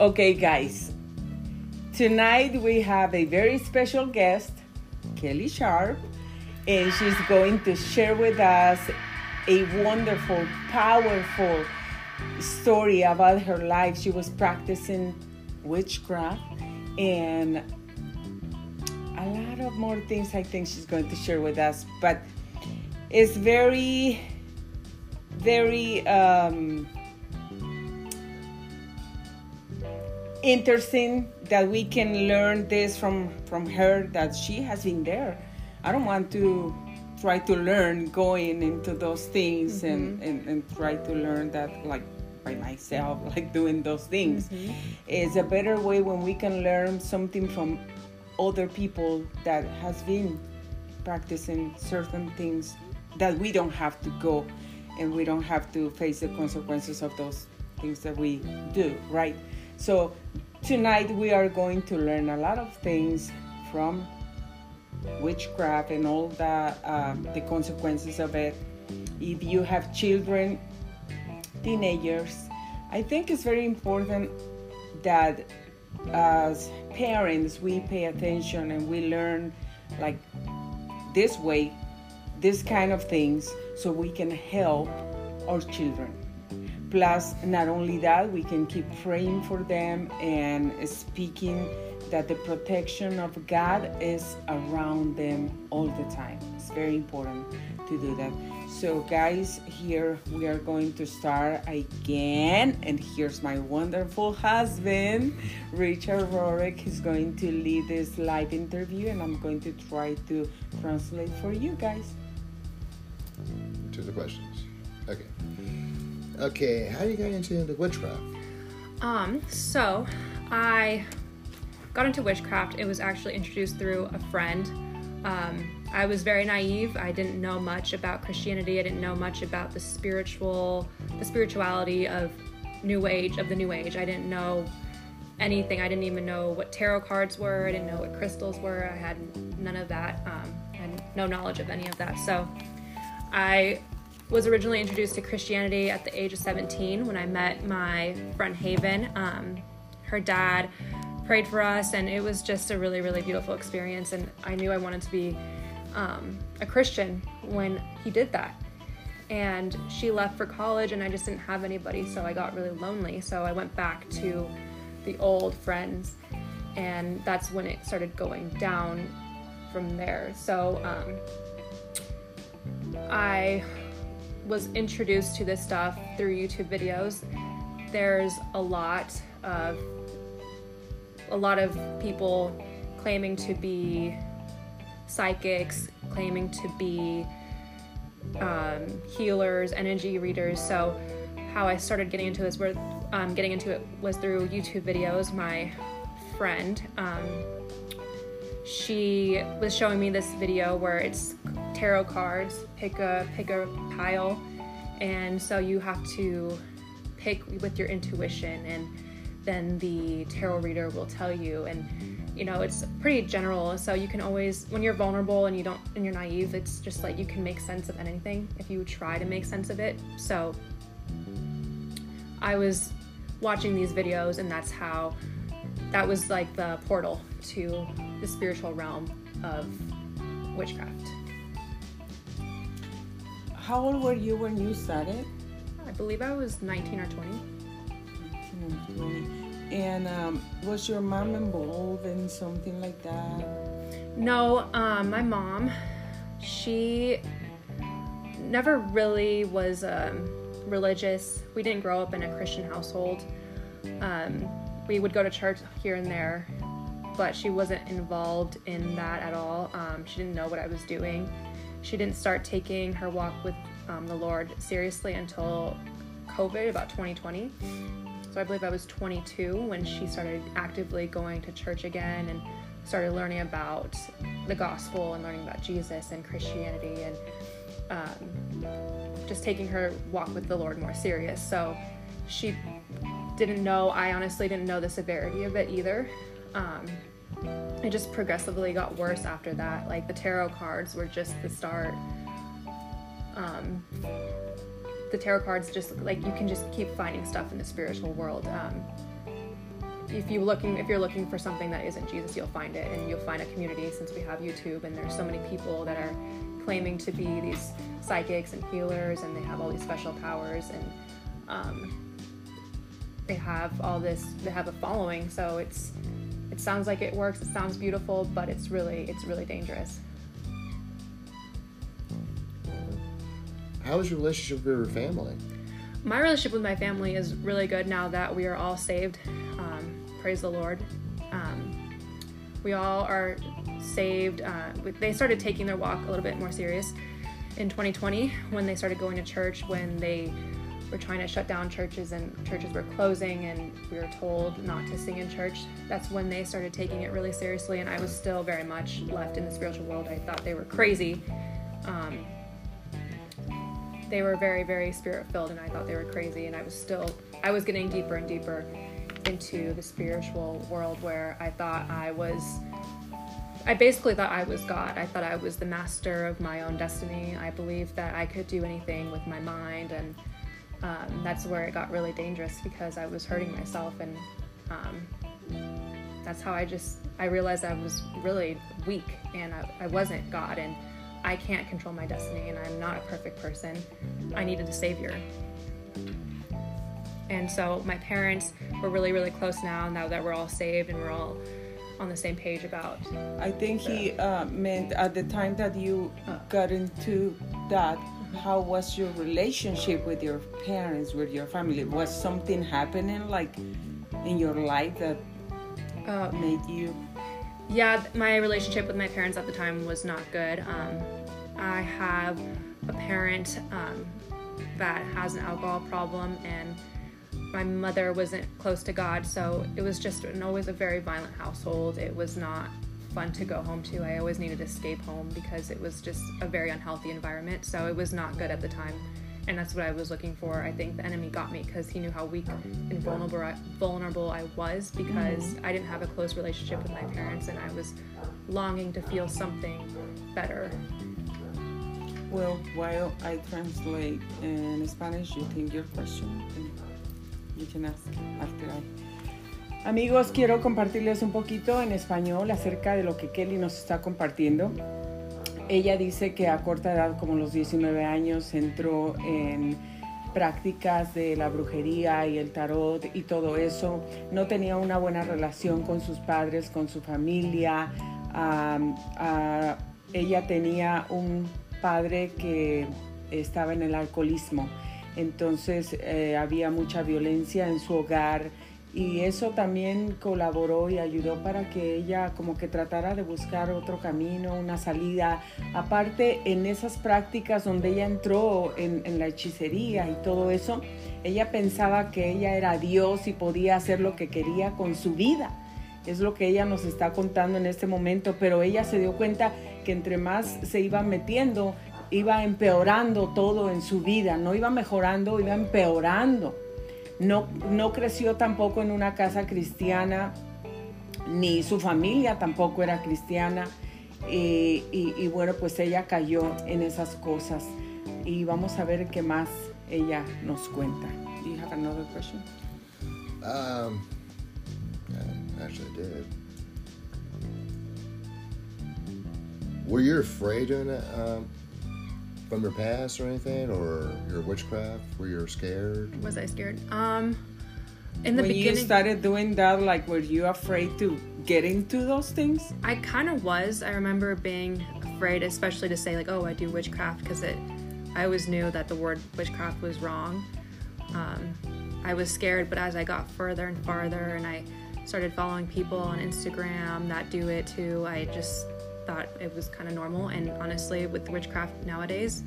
Okay, guys. Tonight we have a very special guest, Kelly Sharp, and she's going to share with us a wonderful, powerful story about her life. She was practicing witchcraft and a lot of more things I think she's going to share with us. But it's very, very um, interesting that we can learn this from from her that she has been there. I don't want to try to learn going into those things mm-hmm. and, and, and try to learn that like by myself, like doing those things. Mm-hmm. It's a better way when we can learn something from other people that has been practicing certain things that we don't have to go and we don't have to face the consequences of those things that we do, right? So tonight we are going to learn a lot of things from witchcraft and all the um, the consequences of it. If you have children, teenagers, I think it's very important that as parents we pay attention and we learn like this way, this kind of things, so we can help our children. Plus, not only that, we can keep praying for them and speaking that the protection of God is around them all the time. It's very important to do that. So, guys, here we are going to start again. And here's my wonderful husband, Richard Rorick. He's going to lead this live interview, and I'm going to try to translate for you guys. To the questions. Okay. How you got into the witchcraft? Um, so I got into witchcraft. It was actually introduced through a friend. Um, I was very naive. I didn't know much about Christianity. I didn't know much about the spiritual, the spirituality of New Age, of the New Age. I didn't know anything. I didn't even know what tarot cards were. I didn't know what crystals were. I had none of that. Um, had no knowledge of any of that. So I was originally introduced to Christianity at the age of 17 when I met my friend Haven. Um, her dad prayed for us, and it was just a really, really beautiful experience. And I knew I wanted to be um, a Christian when he did that. And she left for college, and I just didn't have anybody, so I got really lonely. So I went back to the old friends, and that's when it started going down from there. So um, I was introduced to this stuff through YouTube videos. There's a lot of a lot of people claiming to be psychics, claiming to be um, healers, energy readers. So, how I started getting into this, um, getting into it was through YouTube videos. My friend, um, she was showing me this video where it's tarot cards. Pick a pick a pile, and so you have to pick with your intuition, and then the tarot reader will tell you. And you know it's pretty general, so you can always when you're vulnerable and you don't and you're naive, it's just like you can make sense of anything if you try to make sense of it. So I was watching these videos, and that's how that was like the portal to the spiritual realm of witchcraft. How old were you when you started? I believe I was 19 or 20. 19 or 20. And um, was your mom involved in something like that? No, um, my mom, she never really was um, religious. We didn't grow up in a Christian household. Um, we would go to church here and there, but she wasn't involved in that at all. Um, she didn't know what I was doing she didn't start taking her walk with um, the Lord seriously until COVID, about 2020. So I believe I was 22 when she started actively going to church again and started learning about the gospel and learning about Jesus and Christianity and um, just taking her walk with the Lord more serious. So she didn't know, I honestly didn't know the severity of it either. Um, it just progressively got worse after that. Like the tarot cards were just the start. Um, the tarot cards just like you can just keep finding stuff in the spiritual world. Um, if you looking if you're looking for something that isn't Jesus, you'll find it, and you'll find a community since we have YouTube, and there's so many people that are claiming to be these psychics and healers, and they have all these special powers, and um, they have all this. They have a following, so it's it sounds like it works. It sounds beautiful, but it's really it's really dangerous. How is your relationship with your family? My relationship with my family is really good now that we are all saved. Um, praise the Lord. Um, we all are saved. Uh, they started taking their walk a little bit more serious in 2020 when they started going to church, when they were trying to shut down churches and churches were closing and we were told not to sing in church. That's when they started taking it really seriously, and I was still very much left in the spiritual world. I thought they were crazy. Um, they were very, very spirit filled, and I thought they were crazy, and I was still, I was getting deeper and deeper into the spiritual world where I thought I was I basically thought I was God. I thought I was the master of my own destiny. I believed that I could do anything with my mind, and um, that's where it got really dangerous because I was hurting myself, and um, that's how I just I realized I was really weak and I, I wasn't God, and I can't control my destiny, and I'm not a perfect person. I needed a savior. And so my parents were really, really close now, now that we're all saved and we're all on the same page about. I think he uh, meant at the time that you got into that, how was your relationship with your parents, with your family? Was something happening like in your life that Uh, made you? yeah, my relationship with my parents at the time was not good. Um, I have a parent um, that has an alcohol problem, and my mother wasn't close to God, so it was just an, always a very violent household. It was not fun to go home to. I always needed to escape home because it was just a very unhealthy environment, so it was not good at the time. And that's what I was looking for. I think the enemy got me because he knew how weak and vulnerable I, vulnerable I was because I didn't have a close relationship with my parents and I was longing to feel something better. Well, while I translate in Spanish, you think your question, you can ask after I. Amigos, quiero compartirles un poquito en español acerca de lo que Kelly nos está compartiendo. Ella dice que a corta edad, como los 19 años, entró en prácticas de la brujería y el tarot y todo eso. No tenía una buena relación con sus padres, con su familia. Am, ella tenía un padre que estaba en el alcoholismo. Entonces eh, había mucha violencia en su hogar y eso también colaboró y ayudó para que ella como que tratara de buscar otro camino, una salida. Aparte, en esas prácticas donde ella entró en, en la hechicería y todo eso, ella pensaba que ella era Dios y podía hacer lo que quería con su vida. Es lo que ella nos está contando en este momento, pero ella se dio cuenta que entre más se iba metiendo, iba empeorando todo en su vida, no iba mejorando, iba empeorando. No, no creció tampoco en una casa cristiana, ni su familia tampoco era cristiana. Y, y- y bueno, pues ella cayó en esas cosas. Y vamos a ver qué más ella nos cuenta. Do you have another question? Um, I actually did. Were you afraid doing that um, from your past or anything, or your witchcraft? Were you scared? Was I scared? Um, in the when you started doing that, like, were you afraid to get into those things? I kind of was. I remember being afraid, especially to say like, "Oh, I do witchcraft," because it. I always knew that the word witchcraft was wrong. Um, I was scared, but as I got further and farther, and I started following people on Instagram that do it too, I just thought it was kind of normal. And honestly, with witchcraft nowadays,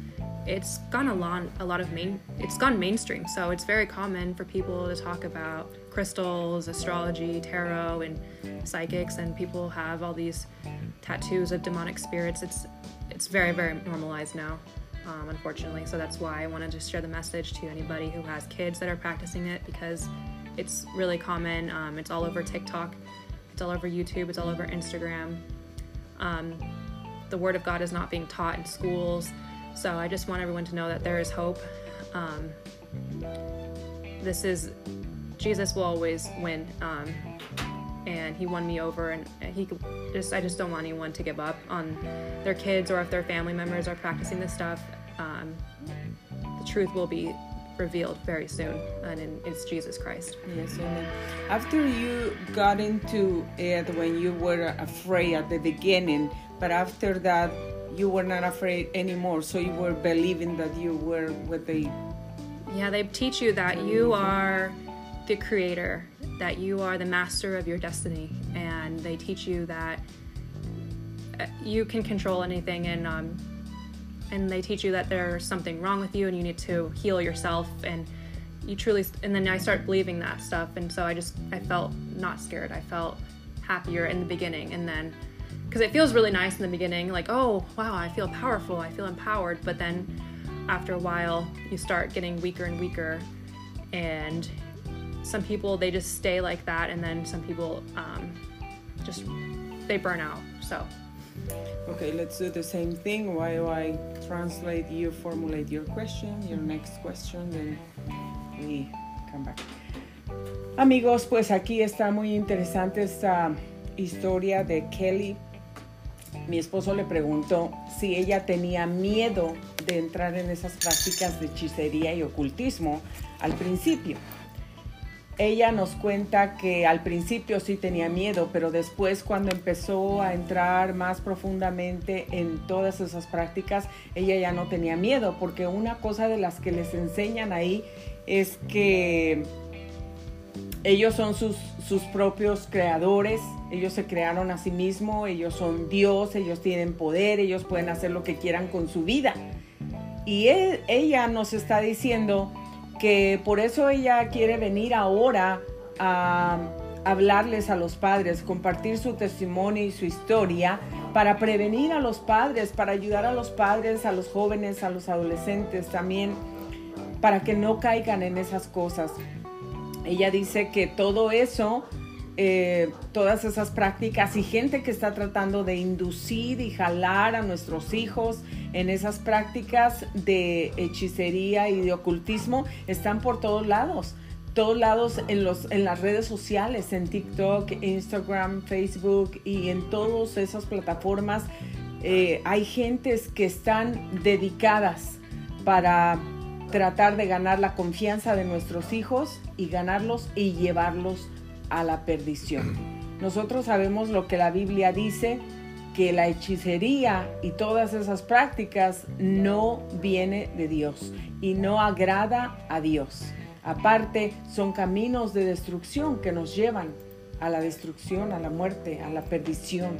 it's gone a lot, a lot of main. It's gone mainstream, so it's very common for people to talk about crystals, astrology, tarot, and psychics, and people have all these tattoos of demonic spirits. It's it's very very normalized now, um, unfortunately. So that's why I wanted to share the message to anybody who has kids that are practicing it because it's really common. Um, it's all over TikTok, it's all over YouTube, it's all over Instagram. Um, the Word of God is not being taught in schools, so I just want everyone to know that there is hope. Um, this is Jesus will always win. Um, and he won me over, and he just I just don't want anyone to give up on their kids or if their family members are practicing this stuff. Um, the truth will be revealed very soon, and it's Jesus Christ. Yes, amen. After you got into it when you were afraid at the beginning, but after that you were not afraid anymore, so you were believing that you were with the. Yeah, they teach you that you are the creator, that you are the master of your destiny, and they teach you that uh, you can control anything and um, and they teach you that there's something wrong with you and you need to heal yourself and you truly and then i start believing that stuff. And so i just i felt not scared. I felt happier in the beginning. And then because it feels really nice in the beginning like oh wow i feel powerful. I feel empowered. But then after a while you start getting weaker and weaker. And some people they just stay like that. And then some people um, just they burn out. So Okay, let's do the same thing. While I translate, you formulate your question, your next question, then we come back. Amigos, pues aquí está muy interesante esta historia de Kelly. Mi esposo le preguntó si ella tenía miedo de entrar en esas prácticas de hechicería y ocultismo al principio ella nos cuenta que al principio sí tenía miedo, pero después cuando empezó a entrar más profundamente en todas esas prácticas, ella ya no tenía miedo, porque una cosa de las que les enseñan ahí es que ellos son sus, sus propios creadores, ellos se crearon a sí mismos, ellos son Dios, ellos tienen poder, ellos pueden hacer lo que quieran con su vida. Y ella nos está diciendo que por eso ella quiere venir ahora a hablarles a los padres, compartir su testimonio y su historia para prevenir a los padres, para ayudar a los padres, a los jóvenes, a los adolescentes también, para que no caigan en esas cosas. Ella dice que todo eso, eh, todas esas prácticas y gente que está tratando de inducir y jalar a nuestros hijos en esas prácticas de hechicería y de ocultismo están por todos lados. Todos lados en, los, en las redes sociales, en TikTok, Instagram, Facebook y en todas esas plataformas eh, hay gentes que están dedicadas para tratar de ganar la confianza de nuestros hijos y ganarlos y llevarlos a la perdición. Nosotros sabemos lo que la Biblia dice, que la hechicería y todas esas prácticas no viene de Dios y no agrada a Dios. Aparte, son caminos de destrucción que nos llevan a la destrucción, a la muerte, a la perdición.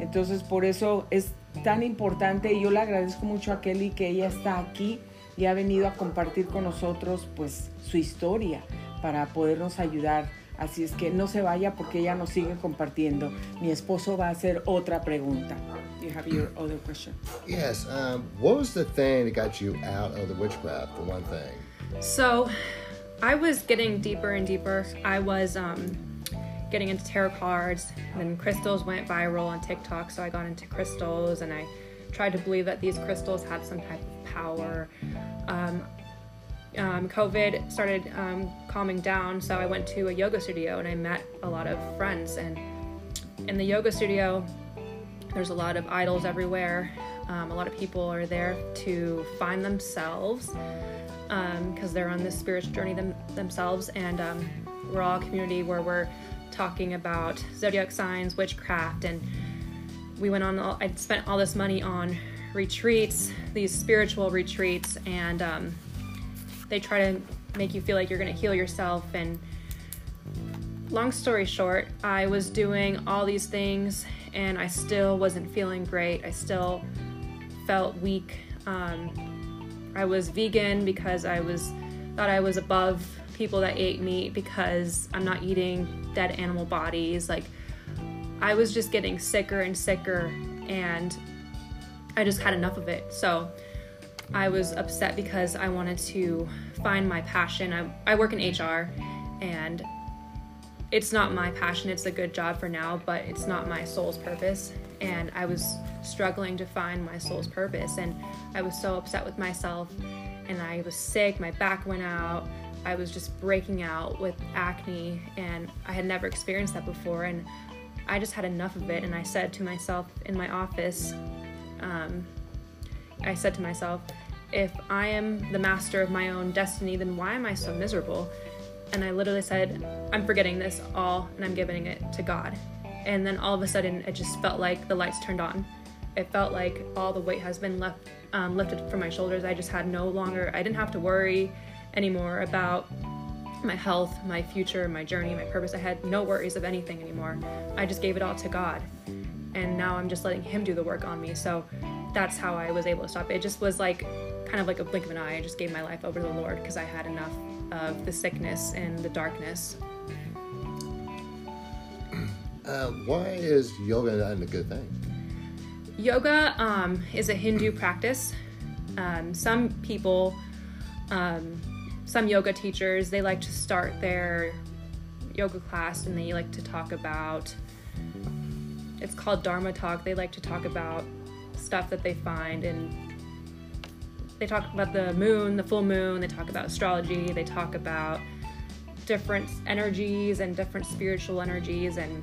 Entonces, por eso es tan importante y yo le agradezco mucho a Kelly que ella está aquí y ha venido a compartir con nosotros pues su historia para podernos ayudar Así es que no se vaya porque ella nos sigue compartiendo. Mi esposo va a hacer otra pregunta. You have your other question. Yes. Um, what was the thing that got you out of the witchcraft, for one thing? So, I was getting deeper and deeper. I was um, getting into tarot cards, and crystals went viral on TikTok, so I got into crystals, and I tried to believe that these crystals had some type of power. Um, um, COVID started um, calming down, so I went to a yoga studio and I met a lot of friends. And in the yoga studio, there's a lot of idols everywhere. Um, a lot of people are there to find themselves because um, they're on this spiritual journey them, themselves. And um, we're all a community where we're talking about zodiac signs, witchcraft, and we went on. All, I spent all this money on retreats, these spiritual retreats, and um, they try to make you feel like you're going to heal yourself and long story short i was doing all these things and i still wasn't feeling great. I still felt weak. Um, i was vegan because i was thought i was above people that ate meat because i'm not eating dead animal bodies. Like i was just getting sicker and sicker and i just had enough of it. So I was upset because I wanted to find my passion. I, I work in HR and it's not my passion, it's a good job for now, but it's not my soul's purpose. And I was struggling to find my soul's purpose. And I was so upset with myself. And I was sick, my back went out, I was just breaking out with acne, and I had never experienced that before. And I just had enough of it. And I said to myself in my office, um, I said to myself, if I am the master of my own destiny, then why am I so miserable? And I literally said, I'm forgetting this all and I'm giving it to God. And then all of a sudden, it just felt like the lights turned on. It felt like all the weight has been left um, lifted from my shoulders. I just had no longer, I didn't have to worry anymore about my health, my future, my journey, my purpose. I had no worries of anything anymore. I just gave it all to God. And now I'm just letting Him do the work on me. So that's how I was able to stop. It just was like kind of like a blink of an eye. I just gave my life over to the Lord because I had enough of the sickness and the darkness. Uh, why is yoga not a good thing? Yoga um, is a Hindu practice. Um, some people, um, some yoga teachers, they like to start their yoga class and they like to talk about. It's called Dharma talk. They like to talk about stuff that they find and they talk about the moon, the full moon, they talk about astrology, they talk about different energies and different spiritual energies and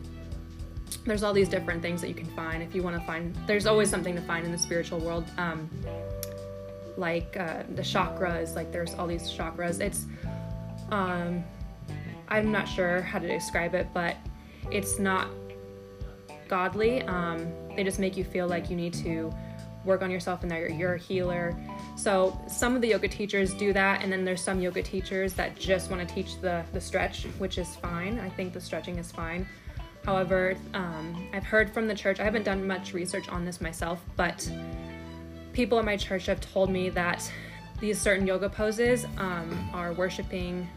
there's all these different things that you can find if you want to find there's always something to find in the spiritual world. Um, like uh, the chakras like there's all these chakras. It's um, i'm not sure how to describe it but it's not godly. Um, they just make you feel like you need to work on yourself and that you're, you're a healer so some of the yoga teachers do that and then there's some yoga teachers that just want to teach the, the stretch which is fine i think the stretching is fine However, um, I've heard from the church, I haven't done much research on this myself, but people in my church have told me that these certain yoga poses um, are worshiping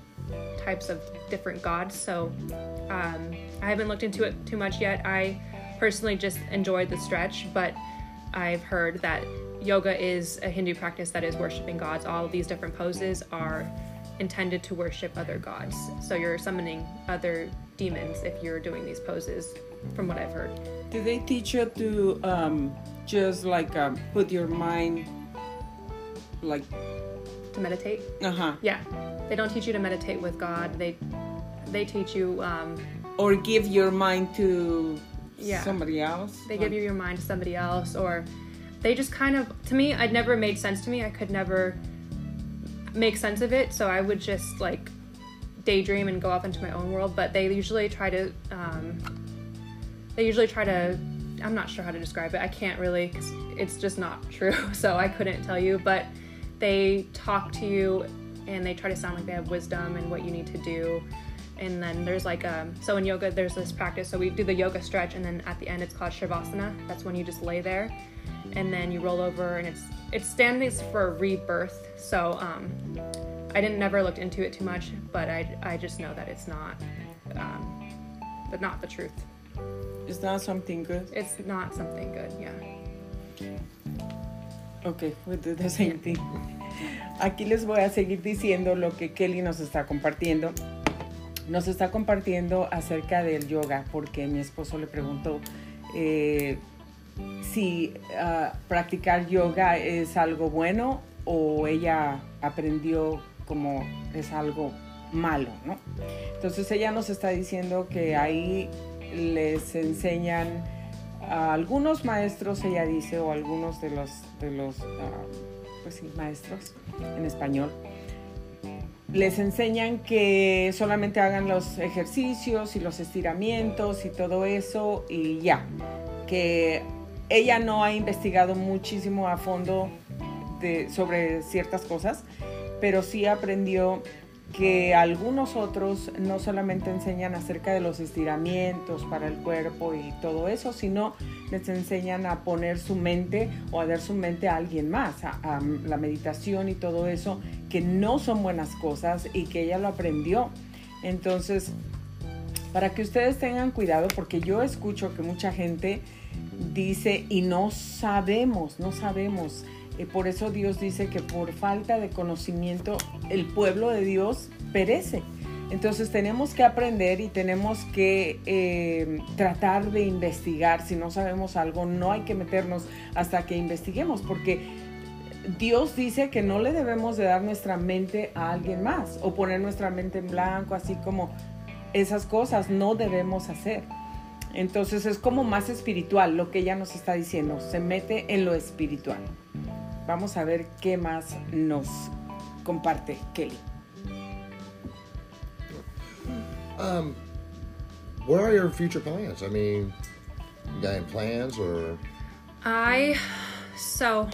types of different gods. So um, I haven't looked into it too much yet. I personally just enjoyed the stretch, but I've heard that yoga is a Hindu practice that is worshiping gods. All these different poses are intended to worship other gods. So you're summoning other demons if you're doing these poses, from what I've heard. Do they teach you to um, just like um, put your mind like To meditate? uh huh Yeah. They don't teach you to meditate with God. They they teach you um, or give your mind to Yeah. somebody else? they give you your mind to somebody else or they just kind of to me it never made sense to me. I could never make sense of it so i would just like daydream and go off into my own world but they usually try to um, they usually try to i'm not sure how to describe it. I can't really cause it's just not true so i couldn't tell you but they talk to you and they try to sound like they have wisdom and what you need to do. And then there's like um so in yoga there's this practice so we do the yoga stretch and then at the end it's called shavasana. That's when you just lay there and then you roll over and it's it stands for rebirth so um i didn't never looked into it too much but i i just know that it's not um but not the truth It's not something good. it's not something good yeah Okay, we do the same thing. Aquí les voy a seguir diciendo lo que Kelly nos está compartiendo. Nos está compartiendo acerca del yoga, porque mi esposo le preguntó eh, si ah, practicar yoga es algo bueno o ella aprendió como es algo malo, ¿no? Entonces ella nos está diciendo que ahí les enseñan a algunos maestros, ella dice, o algunos de los, de los ah, pues maestros en español, les enseñan que solamente hagan los ejercicios y los estiramientos y todo eso y ya, que ella no ha investigado muchísimo a fondo sobre ciertas cosas, pero sí aprendió que algunos otros no solamente enseñan acerca de los estiramientos para el cuerpo y todo eso, sino les enseñan a poner su mente o a dar su mente a alguien más, a la meditación y todo eso, que no son buenas cosas y que ella lo aprendió. Entonces, para que ustedes tengan cuidado, porque yo escucho que mucha gente dice y no sabemos, no sabemos. Eh, por eso Dios dice que por falta de conocimiento el pueblo de Dios perece. Entonces tenemos que aprender y tenemos que eh, tratar de investigar. Si no sabemos algo, no hay que meternos hasta que investiguemos, porque Dios dice que no le debemos de dar nuestra mente a alguien más o poner nuestra mente en blanco, así como esas cosas no debemos hacer. Entonces es como más espiritual lo que ella nos está diciendo, se mete en lo espiritual. Vamos a ver qué más nos comparte Kelly. Um, what are your future plans? I mean, you got any plans or? I so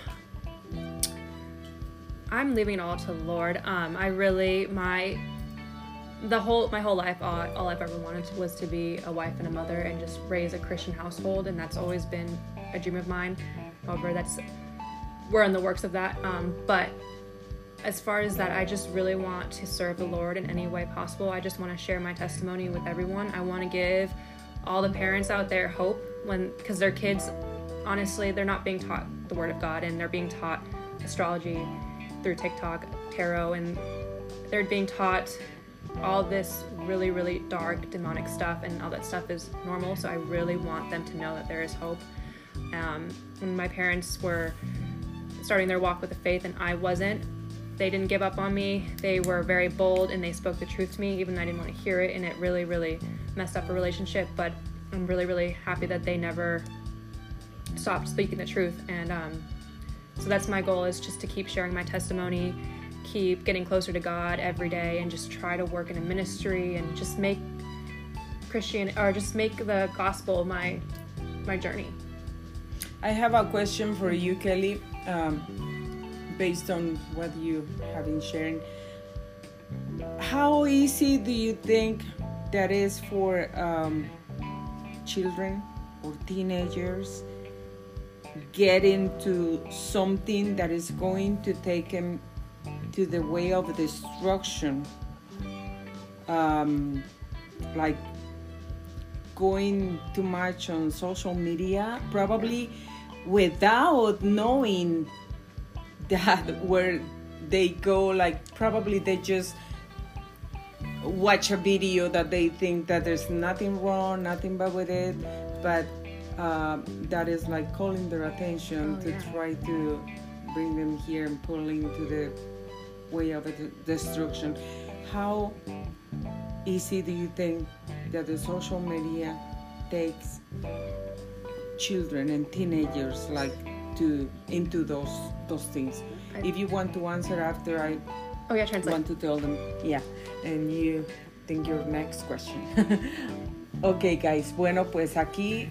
I'm leaving it all to the Lord. Um, I really my the whole my whole life all, all I've ever wanted was to be a wife and a mother and just raise a Christian household, and that's always been a dream of mine. However, that's we're in the works of that. Um, but as far as that, I just really want to serve the Lord in any way possible. I just want to share my testimony with everyone. I want to give all the parents out there hope when because their kids honestly they're not being taught the word of God and they're being taught astrology through TikTok, tarot and they're being taught all this really really dark demonic stuff and all that stuff is normal so I really want them to know that there is hope. Um, when my parents were starting their walk with the faith and I wasn't, they didn't give up on me. They were very bold and they spoke the truth to me, even though I didn't want to hear it. And it really, really messed up a relationship. But I'm really, really happy that they never stopped speaking the truth. And um, so that's my goal is just to keep sharing my testimony, keep getting closer to God every day, and just try to work in a ministry and just make Christian or just make the gospel my my journey. I have a question for you, Kelly. Um, based on what you have been sharing, how easy do you think that is for um, children or teenagers get into something that is going to take them to the way of destruction? Um, like going too much on social media, probably without knowing that where they go like probably they just watch a video that they think that there's nothing wrong nothing bad with it but uh, that is like calling their attention Oh, to yeah. try to bring them here and pulling to the way of destruction. How easy do you think that the social media takes children and teenagers like to into those those things? If you want to answer after i Oh yeah, translate. want to tell them. Yeah. And you think your next question. Ok guys. Bueno pues aquí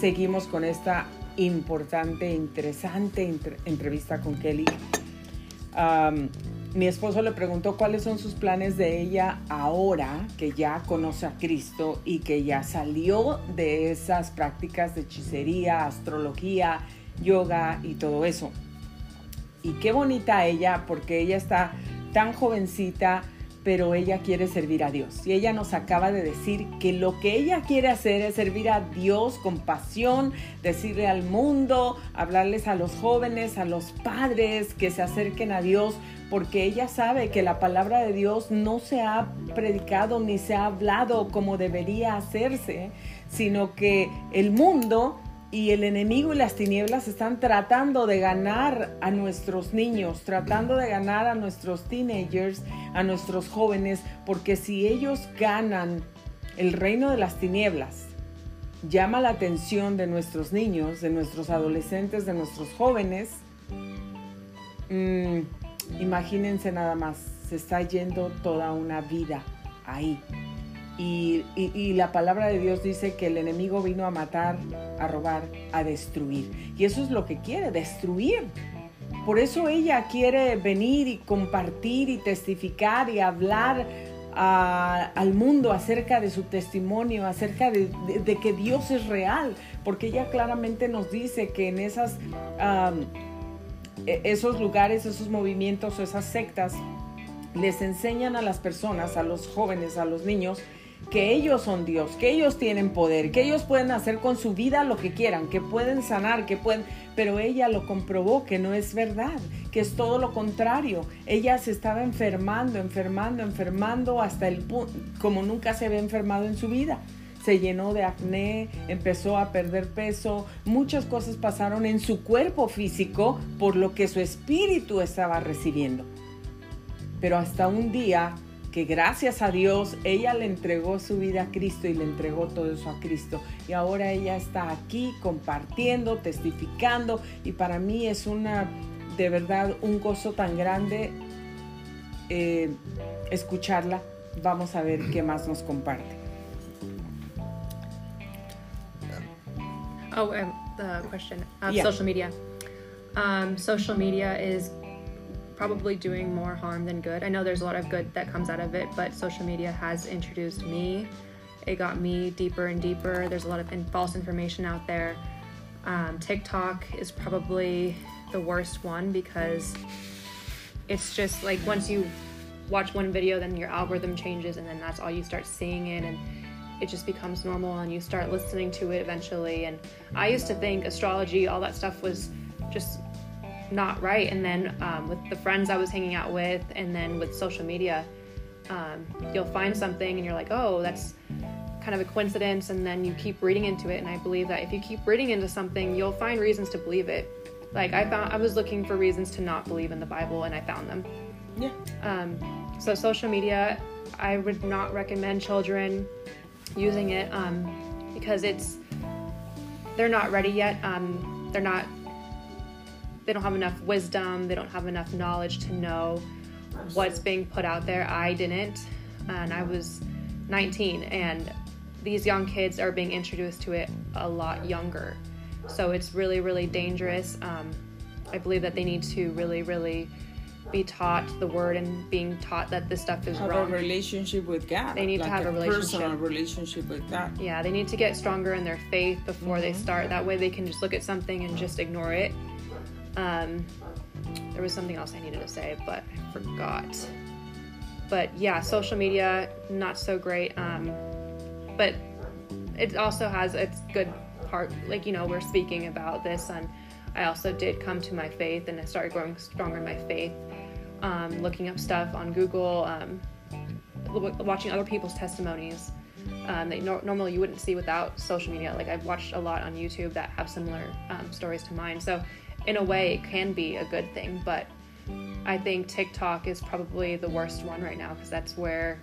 seguimos con esta importante interesante entre- entrevista con Kelly. Am, mi esposo le preguntó cuáles son sus planes de ella ahora que ya conoce a Cristo y que ya salió de esas prácticas de hechicería, astrología, yoga y todo eso. Y qué bonita ella, porque ella está tan jovencita, pero ella quiere servir a Dios. Y ella nos acaba de decir que lo que ella quiere hacer es servir a Dios con pasión, decirle al mundo, hablarles a los jóvenes, a los padres que se acerquen a Dios, porque ella sabe que la palabra de Dios no se ha predicado ni se ha hablado como debería hacerse, sino que el mundo y el enemigo y las tinieblas están tratando de ganar a nuestros niños, tratando de ganar a nuestros teenagers, a nuestros jóvenes, porque si ellos ganan el reino de las tinieblas, llama la atención de nuestros niños, de nuestros adolescentes, de nuestros jóvenes, mm, imagínense nada más, se está yendo toda una vida ahí. Y, la palabra de Dios dice que el enemigo vino a matar, a robar, a destruir. Y eso es lo que quiere, destruir. Por eso ella quiere venir y compartir y testificar y hablar al mundo acerca de su testimonio, acerca de, que Dios es real, porque ella claramente nos dice que en esas, esos lugares, esos movimientos, esas sectas, les enseñan a las personas, a los jóvenes, a los niños, que ellos son Dios, que ellos tienen poder, que ellos pueden hacer con su vida lo que quieran, que pueden sanar, que pueden... Pero ella lo comprobó que no es verdad, que es todo lo contrario. Ella se estaba enfermando, enfermando, enfermando hasta el punto, como nunca se había enfermado en su vida. Se llenó de acné, empezó a perder peso, muchas cosas pasaron en su cuerpo físico por lo que su espíritu estaba recibiendo. Pero hasta un día que gracias a Dios ella le entregó su vida a Cristo y le entregó todo eso a Cristo. Y ahora ella está aquí compartiendo, testificando y para mí es una, de verdad, un gozo tan grande eh, escucharla. Vamos a ver qué más nos comparte. Oh, um, the question of Yeah. social media. Um, social media is probably doing more harm than good. I know there's a lot of good that comes out of it, but social media has introduced me. It got me deeper and deeper. There's a lot of in- false information out there. Um, TikTok is probably the worst one because it's just like once you watch one video, then your algorithm changes, and then that's all you start seeing it, and it just becomes normal, and you start listening to it eventually. And I used to think astrology, all that stuff was just not right, and then um, with the friends I was hanging out with, and then with social media, um, you'll find something, and you're like, oh, that's kind of a coincidence, and then you keep reading into it. And I believe that if you keep reading into something, you'll find reasons to believe it. Like I found, I was looking for reasons to not believe in the Bible, and I found them. Yeah. Um, so social media, I would not recommend children using it um, because it's they're not ready yet. Um, they're not. They don't have enough wisdom. They don't have enough knowledge to know what's being put out there. I didn't, and I was 19, and these young kids are being introduced to it a lot younger. So it's really, really dangerous. Um, I believe that they need to really, really be taught the word and being taught that this stuff is Have a relationship with God. They need to have a personal relationship. relationship with God. Yeah, they need to get stronger in their faith before they start. That way, they can just look at something and just ignore it. Um, there was something else I needed to say, but I forgot. But yeah, social media not so great. Um, but it also has its good part. Like you know, we're speaking about this, and I also did come to my faith, and I started growing stronger in my faith. Um, looking up stuff on Google, um, watching other people's testimonies um, that nor normally you wouldn't see without social media. Like I've watched a lot on YouTube that have similar um, stories to mine. So in a way, it can be a good thing. But I think TikTok is probably the worst one right now because that's where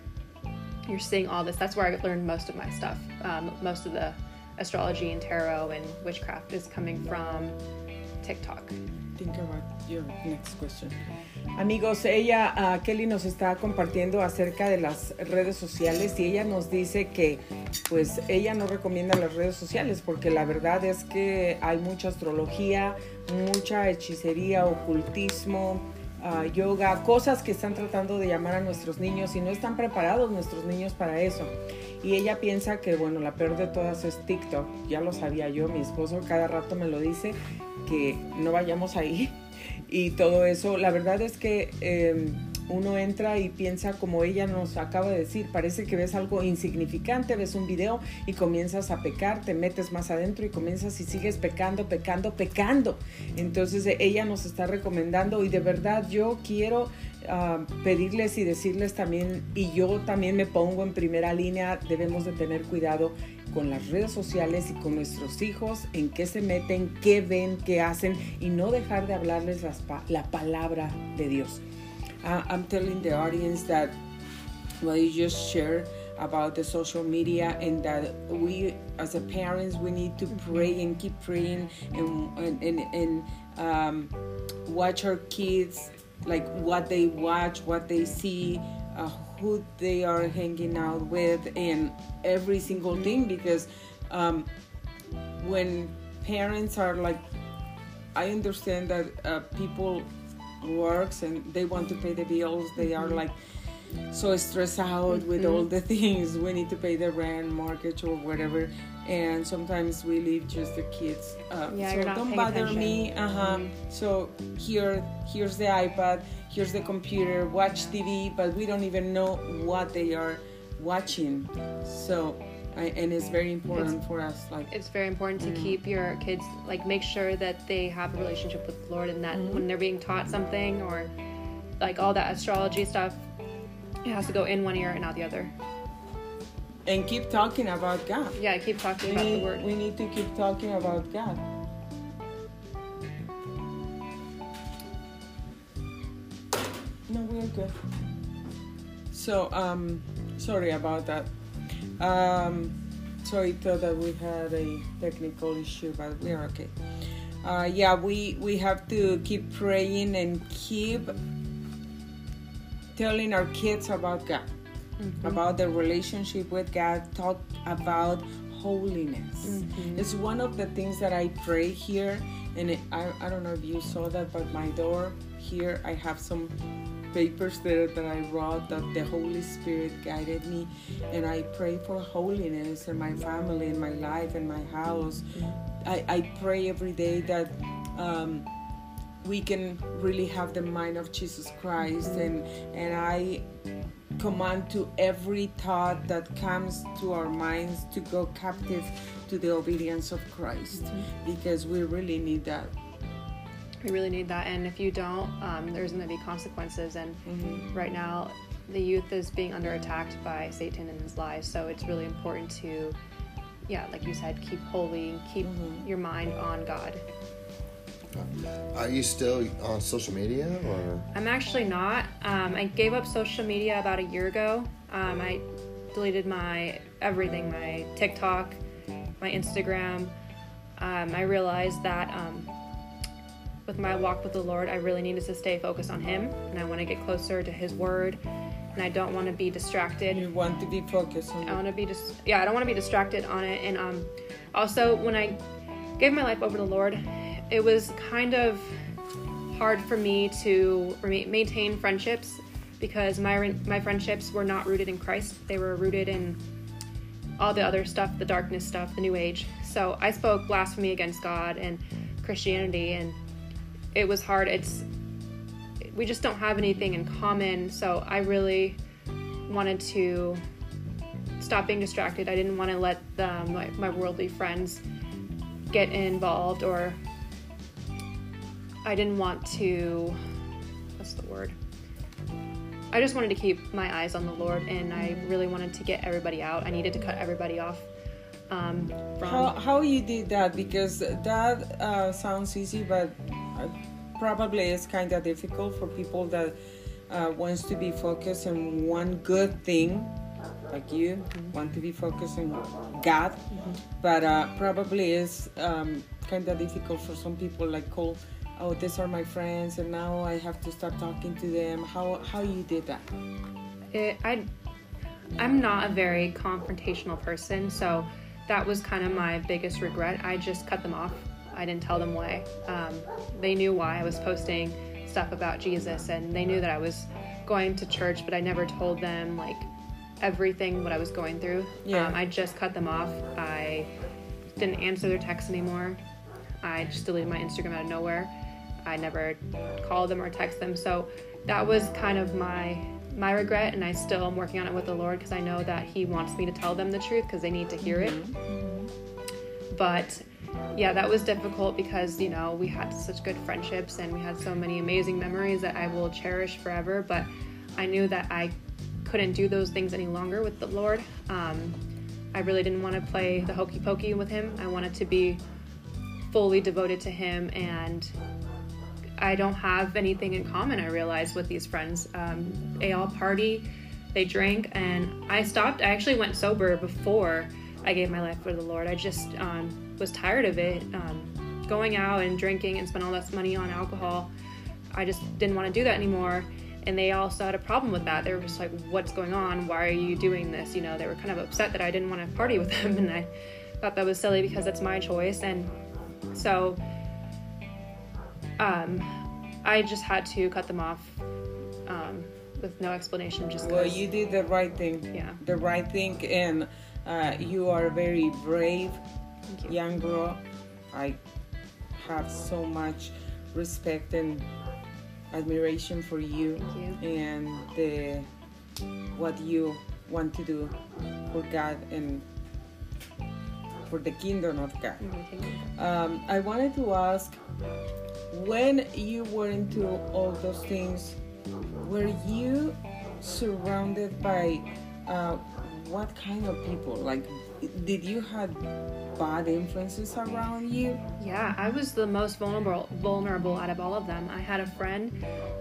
you're seeing all this. That's where I learned most of my stuff. Um, most of the astrology and tarot and witchcraft is coming from TikTok. Think about your next question. Amigos, ella, ah, Kelly nos está compartiendo acerca de las redes sociales y ella nos dice que pues ella no recomienda las redes sociales porque la verdad es que hay mucha astrología, mucha hechicería, ocultismo, ah, yoga, cosas que están tratando de llamar a nuestros niños y no están preparados nuestros niños para eso. Y ella piensa que, bueno, la peor de todas es TikTok. Ya lo sabía yo, mi esposo cada rato me lo dice, que no vayamos ahí y todo eso. La verdad es que eh, uno entra y piensa como ella nos acaba de decir, parece que ves algo insignificante, ves un video y comienzas a pecar, te metes más adentro y comienzas y sigues pecando, pecando, pecando. Entonces eh, ella nos está recomendando y de verdad yo quiero ah, pedirles y decirles también, y yo también me pongo en primera línea, debemos de tener cuidado con las redes sociales y con nuestros hijos, en qué se meten, qué ven, qué hacen y no dejar de hablarles la palabra de Dios. Uh, I'm telling the audience that what you just shared about the social media and that we as a parents we need to pray and keep praying and and, and, and um, watch our kids like what they watch what they see uh, who they are hanging out with and every single thing because um, when parents are like i understand that uh, people works and they want to pay the bills they are like so stressed out with all the things. We need to pay the rent mortgage or whatever. And sometimes we leave just the kids uh, Yeah, so you're not don't bother attention. me uh-huh so here here's the ipad here's the computer watch tv but we don't even know what they are watching. So I, and it's very important for us like it's very important to keep your kids like make sure that they have a relationship with the Lord and that when they're being taught something or like all that astrology stuff, it has to go in one ear and out the other. and keep talking about God. Yeah, keep talking We about the word. we need to keep talking about God. No, we're good. So, um, sorry about that. Um, so I thought that we had a technical issue, but we're okay. Uh, yeah, we we have to keep praying and keep telling our kids about God, about the relationship with God. Talk about holiness. It's one of the things that I pray here, and it, I I don't know if you saw that, but my door here I have some papers there that I wrote that the Holy Spirit guided me, and I pray for holiness in my family, in my life, in my house. I, I pray every day that um, we can really have the mind of Jesus Christ, and and I command to every thought that comes to our minds to go captive to the obedience of Christ, because we really need that. We really need that, and if you don't, um, there's going to be consequences. And right now, the youth is being under attacked by Satan and his lies. So it's really important to, yeah, like you said, keep holy, keep your mind on God. Are you still on social media or? I'm actually not. Um, I gave up social media about a year ago. Um, I deleted my everything, my TikTok, my Instagram. Um, I realized that um, with my walk with the Lord, I really needed to stay focused on Him, and I want to get closer to His Word, and I don't want to be distracted. You want to be focused on I want to be just yeah, I don't want to be distracted on it. And um, also when I gave my life over to the Lord, it was kind of hard for me to rema- maintain friendships because my re- my friendships were not rooted in Christ. They were rooted in all the other stuff, the darkness stuff, the new age. So I spoke blasphemy against God and Christianity and it was hard. It's we just don't have anything in common. So I really wanted to stop being distracted. I didn't want to let the, my, my worldly friends get involved, or I didn't want to. What's the word? I just wanted to keep my eyes on the Lord, and I really wanted to get everybody out. I needed to cut everybody off um, from. How, how you did that? Because that uh, sounds easy, but probably it's kind of difficult for people that uh, wants to be focused on one good thing, like you want to be focused on God, but uh, probably is um, kind of difficult for some people. Like call, oh, these are my friends, and now I have to start talking to them. How how you did that? it, I I'm not a very confrontational person, so that was kind of my biggest regret. I just cut them off. I didn't tell them why. Um, they knew why I was posting stuff about Jesus, and they knew that I was going to church, but I never told them like everything what I was going through. Yeah. Um, I just cut them off. I didn't answer their texts anymore. I just deleted my Instagram out of nowhere. I never called them or text them. So that was kind of my my regret, and I still am working on it with the Lord because I know that He wants me to tell them the truth because they need to hear it. But yeah, that was difficult because you know we had such good friendships and we had so many amazing memories that I will cherish forever. But I knew that I couldn't do those things any longer with the Lord. Um, I really didn't want to play the hokey pokey with Him. I wanted to be fully devoted to Him and I don't have anything in common. I realized with these friends, um, they all party, they drink, and I stopped. I actually went sober before I gave my life for the Lord. I just um, was tired of it, um, going out and drinking and spend all this money on alcohol. I just didn't want to do that anymore. And they also had a problem with that. They were just like, "What's going on? Why are you doing this?" You know, they were kind of upset that I didn't want to party with them, and I thought that was silly because that's my choice. And so um, I just had to cut them off um, with no explanation. Just Well, you did the right thing. Yeah. The right thing, and uh, you are a very brave, you. young girl. I have so much respect and admiration for you Thank and the what you want to do for God and for the kingdom of God. You. Um, I wanted to ask when you were into all those things, were you surrounded by uh, what kind of people? Like, did you have bad influences around you? Yeah, I was the most vulnerable vulnerable out of all of them. I had a friend.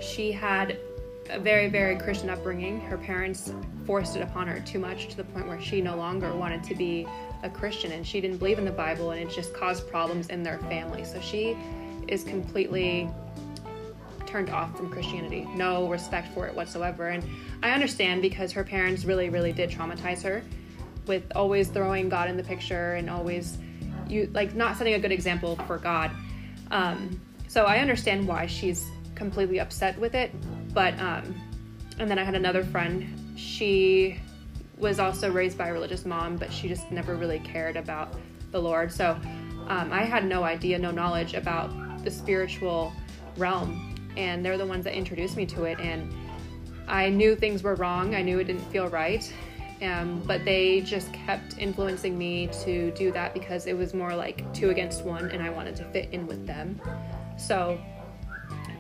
She had a very very Christian upbringing. Her parents forced it upon her too much to the point where she no longer wanted to be a Christian and she didn't believe in the Bible and it just caused problems in their family. So she is completely turned off from Christianity. No respect for it whatsoever. And I understand because her parents really really did traumatize her with always throwing God in the picture and always you like not setting a good example for God. Um, so I understand why she's completely upset with it. But um, and then I had another friend. She was also raised by a religious mom, but she just never really cared about the Lord. So um, I had no idea, no knowledge about the spiritual realm, and they're the ones that introduced me to it. And I knew things were wrong. I knew it didn't feel right. Um, but they just kept influencing me to do that because it was more like two against one and I wanted to fit in with them. So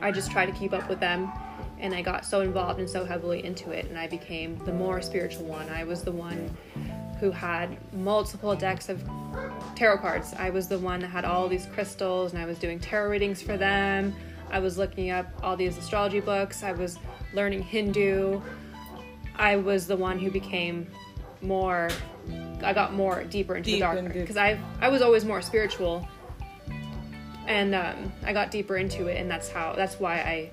I just tried to keep up with them and I got so involved and so heavily into it and I became the more spiritual one. I was the one who had multiple decks of tarot cards. I was the one that had all these crystals and I was doing tarot readings for them. I was looking up all these astrology books. I was learning Hindu. I was the one who became more I got more deeper into Deep the dark because I I was always more spiritual and um, I got deeper into it and that's how that's why I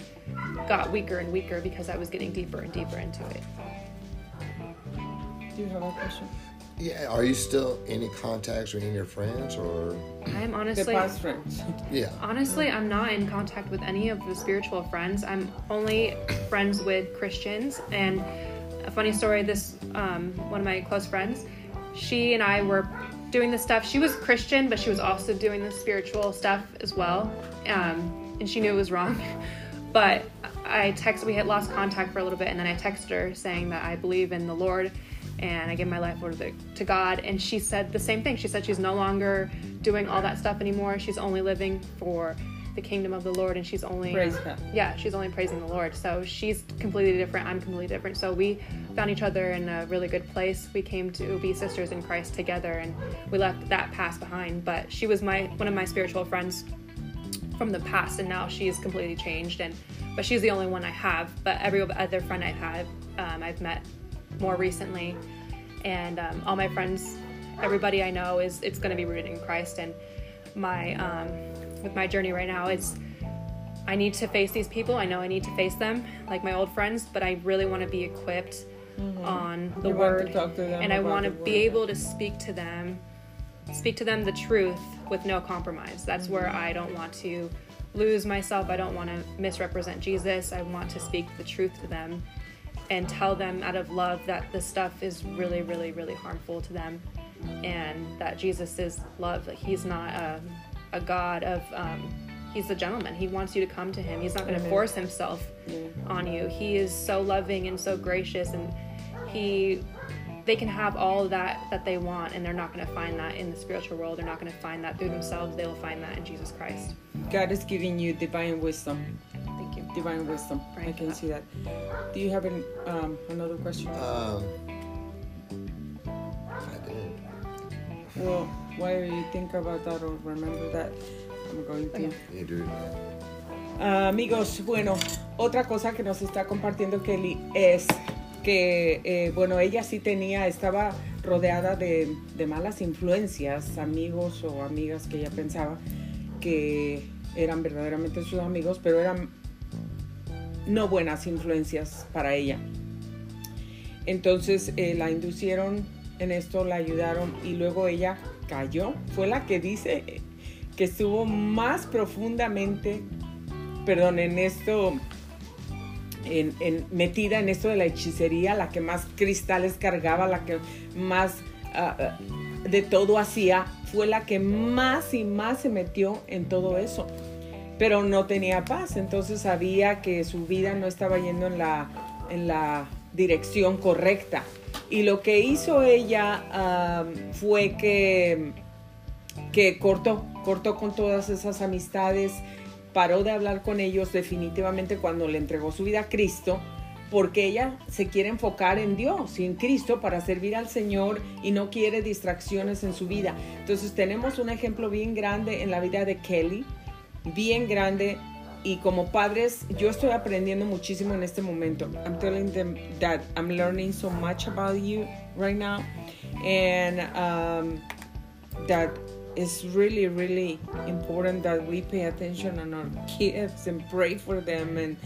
got weaker and weaker because I was getting deeper and deeper into it. Do you have a question? Yeah, are you still any contacts with any of your friends or I'm honestly past friends. yeah? honestly I'm not in contact with any of the spiritual friends. I'm only friends with Christians and a funny story this um, one of my close friends she and I were doing this stuff. She was Christian, but she was also doing the spiritual stuff as well. Um, and she knew it was wrong. But I texted, we had lost contact for a little bit, and then I texted her saying that I believe in the Lord and I give my life over to, to God. And she said the same thing. She said she's no longer doing all that stuff anymore. She's only living for the kingdom of the Lord, and she's only yeah, she's only praising the Lord. So she's completely different. I'm completely different. So we found each other in a really good place. We came to be sisters in Christ together, and we left that past behind. But she was my one of my spiritual friends from the past, and now she's completely changed. And but she's the only one I have. But every other friend I've had, um, I've met more recently, and um, all my friends, everybody I know is it's going to be rooted in Christ. And my um, with my journey right now, it's I need to face these people. I know I need to face them, like my old friends, but I really want to be equipped on the You to word, talk to them and I want to be word. able to speak to them, speak to them the truth with no compromise. That's where Mm-hmm. I don't want to lose myself. I don't want to misrepresent Jesus. I want to speak the truth to them and tell them out of love that this stuff is really, really, really harmful to them, and that Jesus is love. That He's not a, a God of. Um, he's a gentleman. He wants you to come to him. He's not going to force himself on you. He is so loving and so gracious, and he. They can have all that that they want, and they're not going to find that in the spiritual world. They're not going to find that through themselves. They will find that in Jesus Christ. God is giving you divine wisdom. Thank you. Divine wisdom. I Right. can see that. Do you have an, um, another question? Um, I did. Well, while you think about that or remember that, I'm going to. You do. Ah, amigos, bueno, otra cosa que nos está compartiendo Kelly es que, eh, bueno, ella sí tenía, estaba rodeada de, malas influencias, amigos o amigas que ella pensaba que eran verdaderamente sus amigos, pero eran no buenas influencias para ella. Entonces eh, la inducieron en esto, la ayudaron y luego ella cayó. Fue la que dice que estuvo más profundamente, perdón, en esto, en, metida en esto de la hechicería, la que más cristales cargaba, la que más ah, ah, de todo hacía, fue la que más y más se metió en todo eso. Pero no tenía paz, entonces sabía que su vida no estaba yendo en la, en la dirección correcta. Y lo que hizo ella fue que que cortó, cortó con todas esas amistades, paró de hablar con ellos definitivamente cuando le entregó su vida a Cristo, porque ella se quiere enfocar en Dios y en Cristo para servir al Señor y no quiere distracciones en su vida. Entonces tenemos un ejemplo bien grande en la vida de Kelly, bien grande y como padres yo estoy aprendiendo muchísimo en este momento. I'm telling them that I'm learning so much about you right now and um, that it's really really important that we pay attention on our kids and pray for them and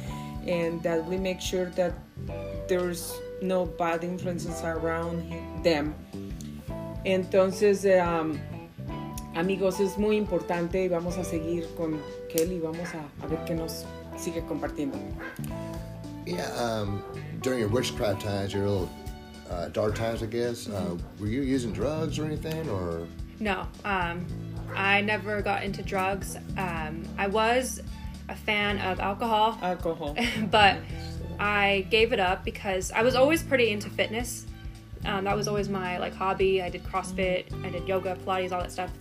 and that we make sure that there's no bad influences around them. Entonces, um, amigos, es muy importante y vamos a seguir con Kelly. Vamos a, a ver qué nos sigue compartiendo. Yeah, um, during your witchcraft times, your little uh, dark times, I guess, uh, were you using drugs or anything, or? No, um, I never got into drugs. Um, I was a fan of alcohol, Alcohol. but I gave it up because I was always pretty into fitness. Um, that was always my like hobby. I did CrossFit, I did yoga, Pilates, all that stuff.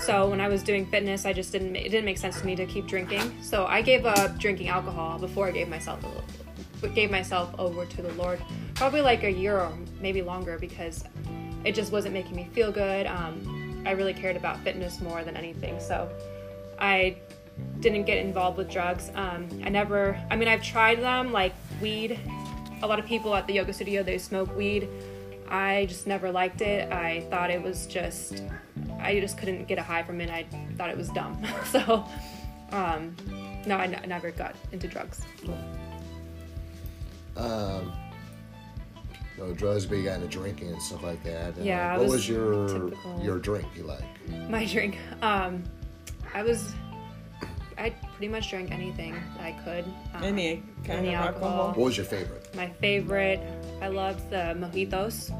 So when I was doing fitness, I just didn't. It didn't make sense to me to keep drinking. So I gave up drinking alcohol before I gave myself gave myself over to the Lord. Probably like a year or maybe longer because it just wasn't making me feel good. Um, I really cared about fitness more than anything. So I didn't get involved with drugs. Um, I never, I mean, I've tried them like weed. A lot of people at the yoga studio, they smoke weed. I just never liked it. I thought it was just, I just couldn't get a high from it. I thought it was dumb. so, um, no, I n- never got into drugs. Um, no drugs, but you got into drinking and stuff like that. And, Yeah, I what was was, your typical. your drink you like? My drink, um, I was, I pretty much drank anything that I could. Um, Any kind any of alcohol. What was your favorite? My favorite, I loved the mojitos.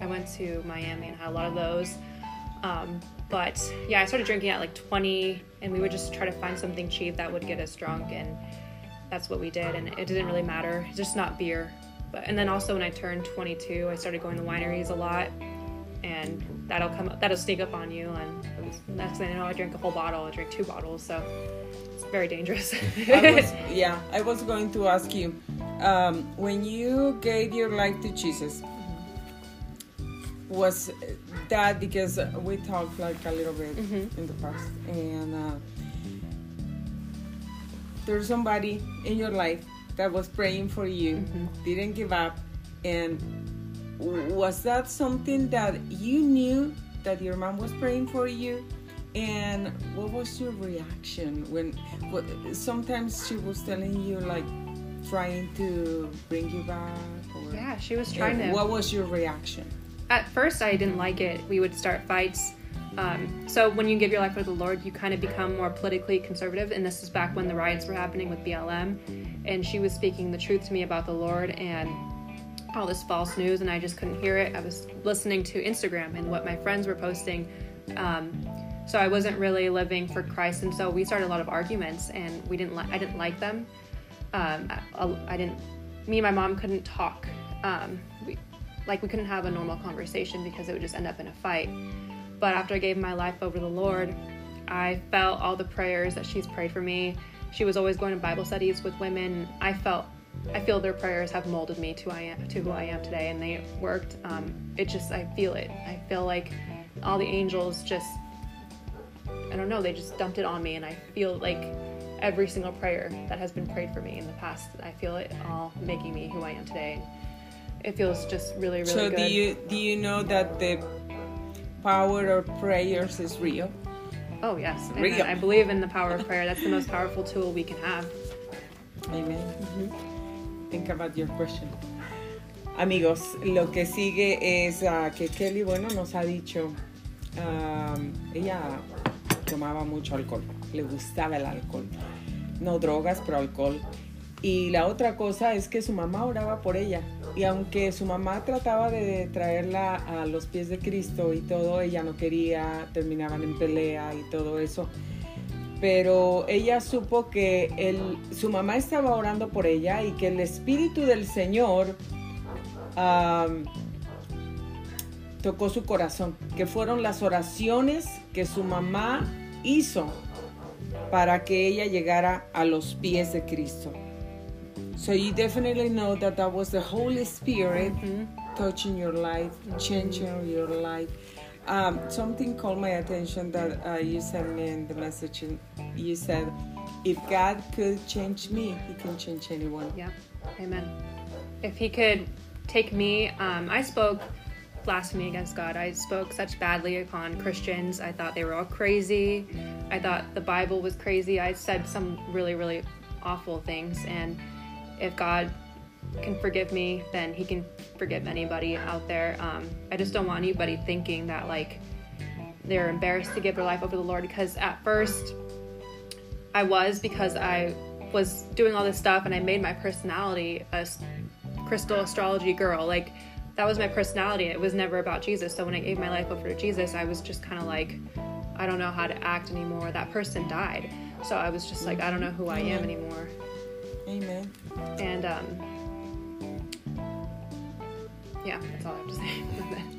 I went to Miami and had a lot of those. Um, but yeah, I started drinking at like 20, and we would just try to find something cheap that would get us drunk, and that's what we did. And it didn't really matter, it's just not beer. But and then also when I turned 22, I started going to wineries a lot, and that'll come, that'll sneak up on you. And was, next thing I know, I drink a whole bottle. I drink two bottles, so it's very dangerous. I was, yeah, I was going to ask you um, when you gave your life to Jesus. Was that because we talked like a little bit in the past, and uh, there's somebody in your life that was praying for you, mm-hmm. didn't give up, and was that something that you knew that your mom was praying for you and what was your reaction when what, sometimes she was telling you like trying to bring you back or yeah, she was trying to. what was your reaction at first I didn't like it. We would start fights. Um, so when you give your life to the Lord, you kind of become more politically conservative. And this is back when the riots were happening with BLM, and she was speaking the truth to me about the Lord and all this false news, and I just couldn't hear it. I was listening to Instagram and what my friends were posting. Um, so I wasn't really living for Christ, and so we started a lot of arguments, and we didn't like. I didn't like them. Um, I, I didn't. Me and my mom couldn't talk. Um, we, like we couldn't have a normal conversation because it would just end up in a fight. But after I gave my life over to the Lord, I felt all the prayers that she's prayed for me. She was always going to Bible studies with women. I felt, I feel their prayers have molded me to I am to who I am today, and they worked. Um, it just, I feel it. I feel like all the angels just, I don't know, they just dumped it on me, and I feel like every single prayer that has been prayed for me in the past, I feel it all making me who I am today. It feels just really, really so good. do you do you know that the power of prayers is real Oh yes, Real. I believe in the power of prayer. That's the most powerful tool we can have. Amen. Think about your question. Amigos, lo que sigue es ah, que Kelly, bueno, nos ha dicho, um, ella tomaba mucho alcohol, le gustaba el alcohol. No drogas, pero alcohol. Y la otra cosa es que su mamá oraba por ella. Y aunque su mamá trataba de traerla a los pies de Cristo y todo, ella no quería, terminaban en pelea y todo eso pero ella supo que su mamá estaba orando por ella y que el Espíritu del Señor tocó su corazón, que fueron las oraciones que su mamá hizo para que ella llegara a los pies de Cristo. So you definitely know that that was the Holy Spirit touching your life, changing your life. Um, something called my attention that uh, you sent me in the message. and You said, "If God could change me, He can change anyone." Yep. Amen. If he could take me, um, I spoke blasphemy against God. I spoke such badly upon Christians. I thought they were all crazy. I thought the Bible was crazy. I said some really, really awful things. And if God can forgive me, then he can forgive anybody out there. Um, I just don't want anybody thinking that, like, they're embarrassed to give their life over to the Lord because at first I was because I was doing all this stuff and I made my personality a crystal astrology girl. Like that was my personality. It was never about Jesus. So when I gave my life over to Jesus, I was just kind of like, I don't know how to act anymore. That person died. So I was just like, I don't know who I am anymore. Amen. And um, yeah, that's all I have to say.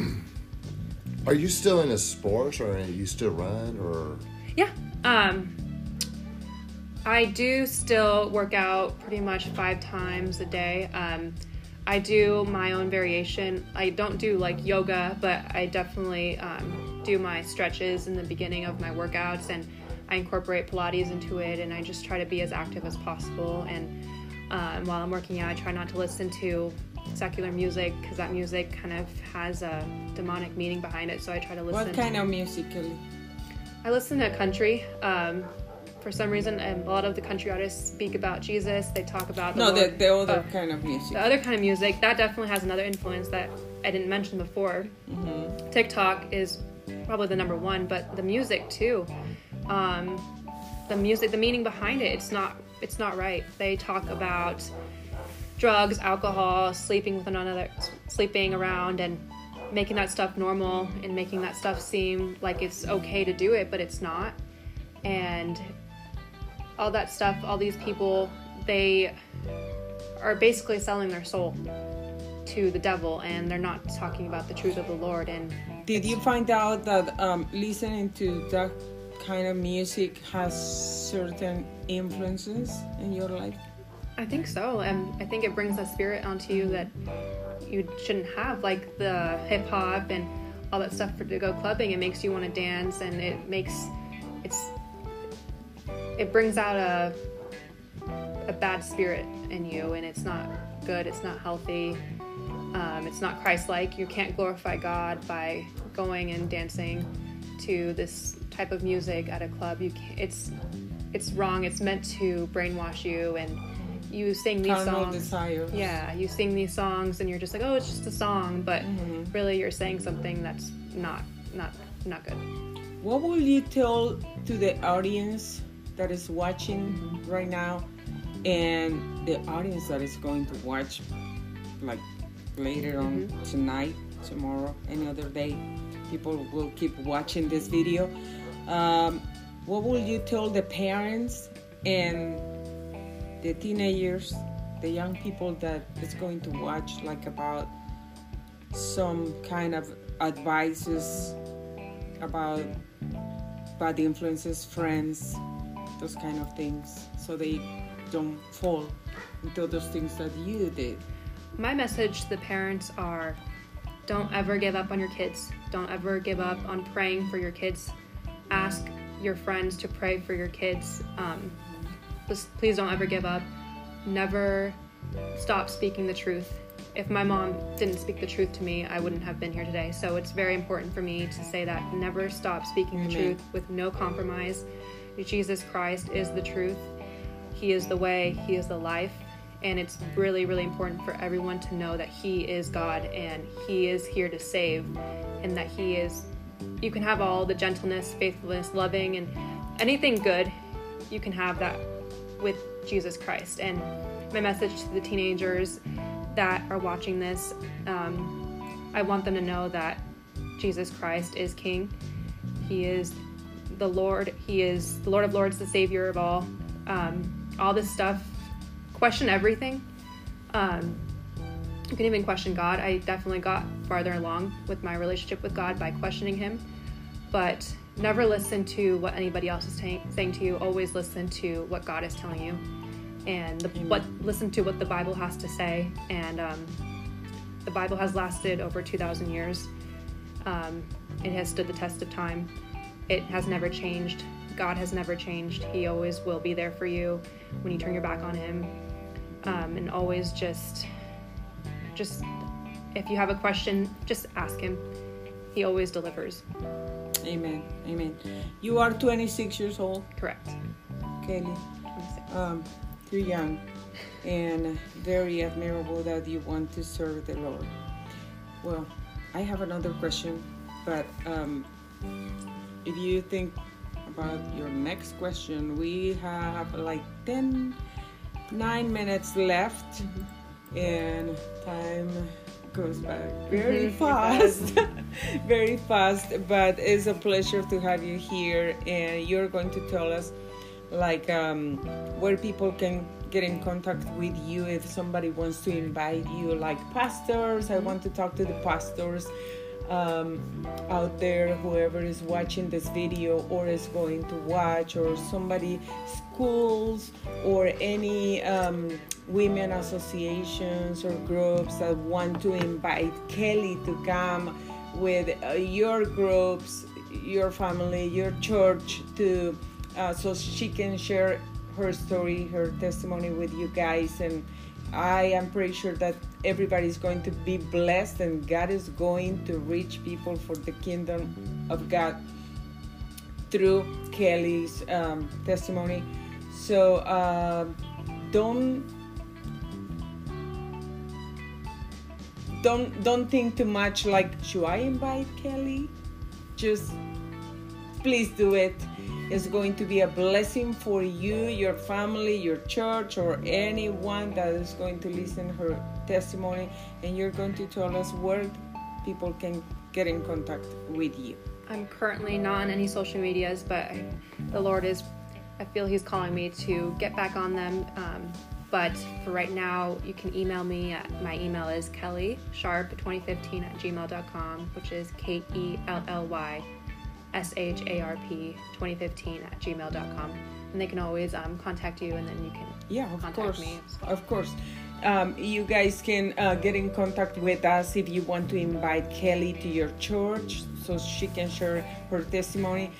Are you still into sports, or are you still run, or Yeah. Um I do still work out pretty much 5 times a day. Um I do my own variation. I don't do like yoga, but I definitely um, do my stretches in the beginning of my workouts and I incorporate Pilates into it and I just try to be as active as possible. And um, while I'm working out, I try not to listen to secular music because that music kind of has a demonic meaning behind it. So I try to listen. What kind of music, I listen to country. Um, for some reason, and a lot of the country artists speak about Jesus. They talk about the No, the, Lord. the other Oh. kind of music. The other kind of music that definitely has another influence that I didn't mention before. TikTok is probably the number one, but the music too. Um, the music, the meaning behind it, it's not it's not right. They talk about drugs, alcohol, sleeping with another, sleeping around, and making that stuff normal and making that stuff seem like it's okay to do it, but it's not. And all that stuff, all these people, they are basically selling their soul to the devil and they're not talking about the truth of the Lord. And Did you find out that um, listening to that kind of music has certain influences in your life? I think so. And I think it brings a spirit onto you that you shouldn't have, like the hip hop and all that stuff for to go clubbing. It makes you want to dance and it makes it's it brings out a a bad spirit in you and it's not good, it's not healthy. Um, it's not Christ-like. You can't glorify God by going and dancing to this type of music at a club. You can it's it's wrong. It's meant to brainwash you and you sing these songs. desires. Yeah, you sing these songs and you're just like, oh, it's just a song, but Mm-hmm. really you're saying something that's not not not good. What will you tell to the audience that is watching right now and the audience that is going to watch like later on tonight, tomorrow, any other day? People will keep watching this video. Um, what will you tell the parents and the teenagers, the young people that is going to watch like about some kind of advices about bad influences, friends, those kind of things, so they don't fall into those things that you did. My message to the parents are don't ever give up on your kids. Don't ever give up on praying for your kids. Ask your friends to pray for your kids. Um, please don't ever give up. Never stop speaking the truth. If my mom didn't speak the truth to me, I wouldn't have been here today. So it's very important for me to say that never stop speaking the truth with no compromise. Jesus Christ is the truth. He is the way, He is the life. And it's really, really important for everyone to know that He is God and He is here to save, and that He is. You can have all the gentleness, faithfulness, loving, and anything good. You can have that with Jesus Christ. And my message to the teenagers that are watching this um, I want them to know that Jesus Christ is King. He is the Lord. He is the Lord of Lords, the Savior of all. Um, all this stuff. Question everything. Um, you can even question God. I definitely got farther along with my relationship with God by questioning Him. but never listen to what anybody else is ta- saying to you. Always listen to what God is telling you, and the, what listen to what the Bible has to say. And um, the Bible has lasted over two thousand years. Um, it has stood the test of time. It has never changed. God has never changed. He always will be there for you when you turn your back on Him. Um, and always just, just, if you have a question, just ask Him. He always delivers. Amen. Amen. You are 26 years old, Correct. Kelly. Um, you're young and very admirable that you want to serve the Lord. Well, I have another question, but um, if you think about your next question, we have like 10, 9 minutes left, and time goes by very Mhm, fast. very fast, but it's a pleasure to have you here, and you're going to tell us like um, where people can get in contact with you if somebody wants to invite you like pastors. I want to talk to the pastors um, out there whoever is watching this video or is going to watch or somebody schools or any um, women associations or groups that want to invite kelly to come with uh, your groups your family your church to uh, so she can share her story, her testimony with you guys. And I am pretty sure that everybody is going to be blessed and God is going to reach people for the kingdom of God through Kelly's um, testimony. So uh, don't don't don't think too much like should I invite Kelly? Just please do it is going to be a blessing for you, your family, your church, or anyone that is going to listen her testimony. And you're going to tell us where people can get in contact with you. I'm currently not on any social medias, but the Lord is, I feel He's calling me to get back on them. Um, but for right now, you can email me. At, my email is Kelly Sharp2015 at gmail.com, which is K E L L Y S H A R P 2015 at gmail.com. And they can always um, contact you and then you can Yeah, of contact course. me. Of course. Um, you guys can uh, get in contact with us if you want to invite Kelly to your church so she can share her testimony.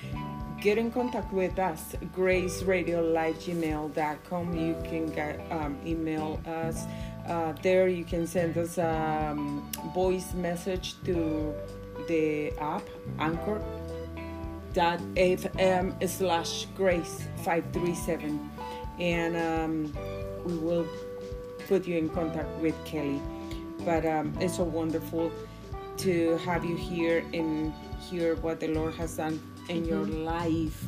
Get in contact with us, graceradiolifegmail.com. You can get, um, email us. Uh, there you can send us a um, voice message to the app, Anchor dot fm slash grace 537 and um, we will put you in contact with kelly. But um, it's so wonderful to have you here and hear what the lord has done in your life.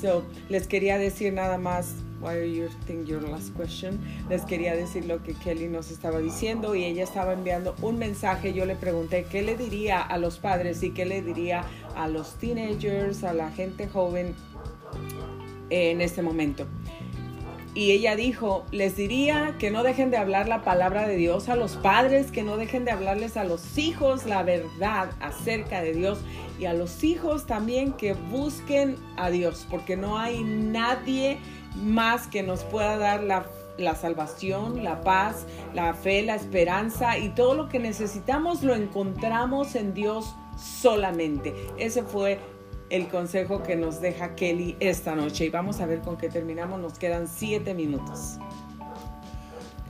So les quería decir nada más why you think your last question les quería decir lo que Kelly nos estaba diciendo y ella estaba enviando un mensaje. Yo le pregunté qué le diría a los padres y qué le diría a los teenagers a la gente joven en este momento. Y ella dijo, les diría que no dejen de hablar la palabra de Dios a los padres, que no dejen de hablarles a los hijos la verdad acerca de Dios y a los hijos también que busquen a Dios, porque no hay nadie más que nos pueda dar la, la salvación, la paz, la fe, la esperanza y todo lo que necesitamos lo encontramos en Dios solamente. Ese fue el consejo que nos deja Kelly esta noche. Y vamos a ver con qué terminamos. Nos quedan siete minutos.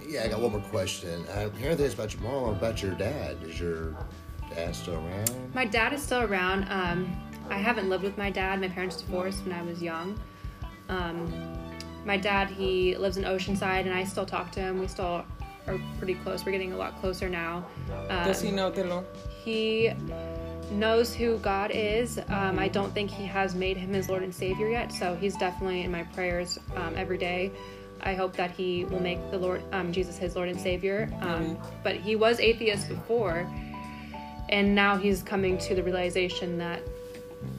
Yeah, I got one more question. I'm hearing this about your mom, about your dad. Is your dad still around? My dad is still around. Um, I haven't lived with my dad. My parents divorced when I was young. Um, my dad, he lives in Oceanside, and I still talk to him. We still are pretty close. We're getting a lot closer now. Um, Does he know the Lord? he knows who God is. Um, I don't think he has made him his Lord and Savior yet, so he's definitely in my prayers um, every day. I hope that he will make the Lord um, Jesus his Lord and Savior. Um, But he was atheist before, and now he's coming to the realization that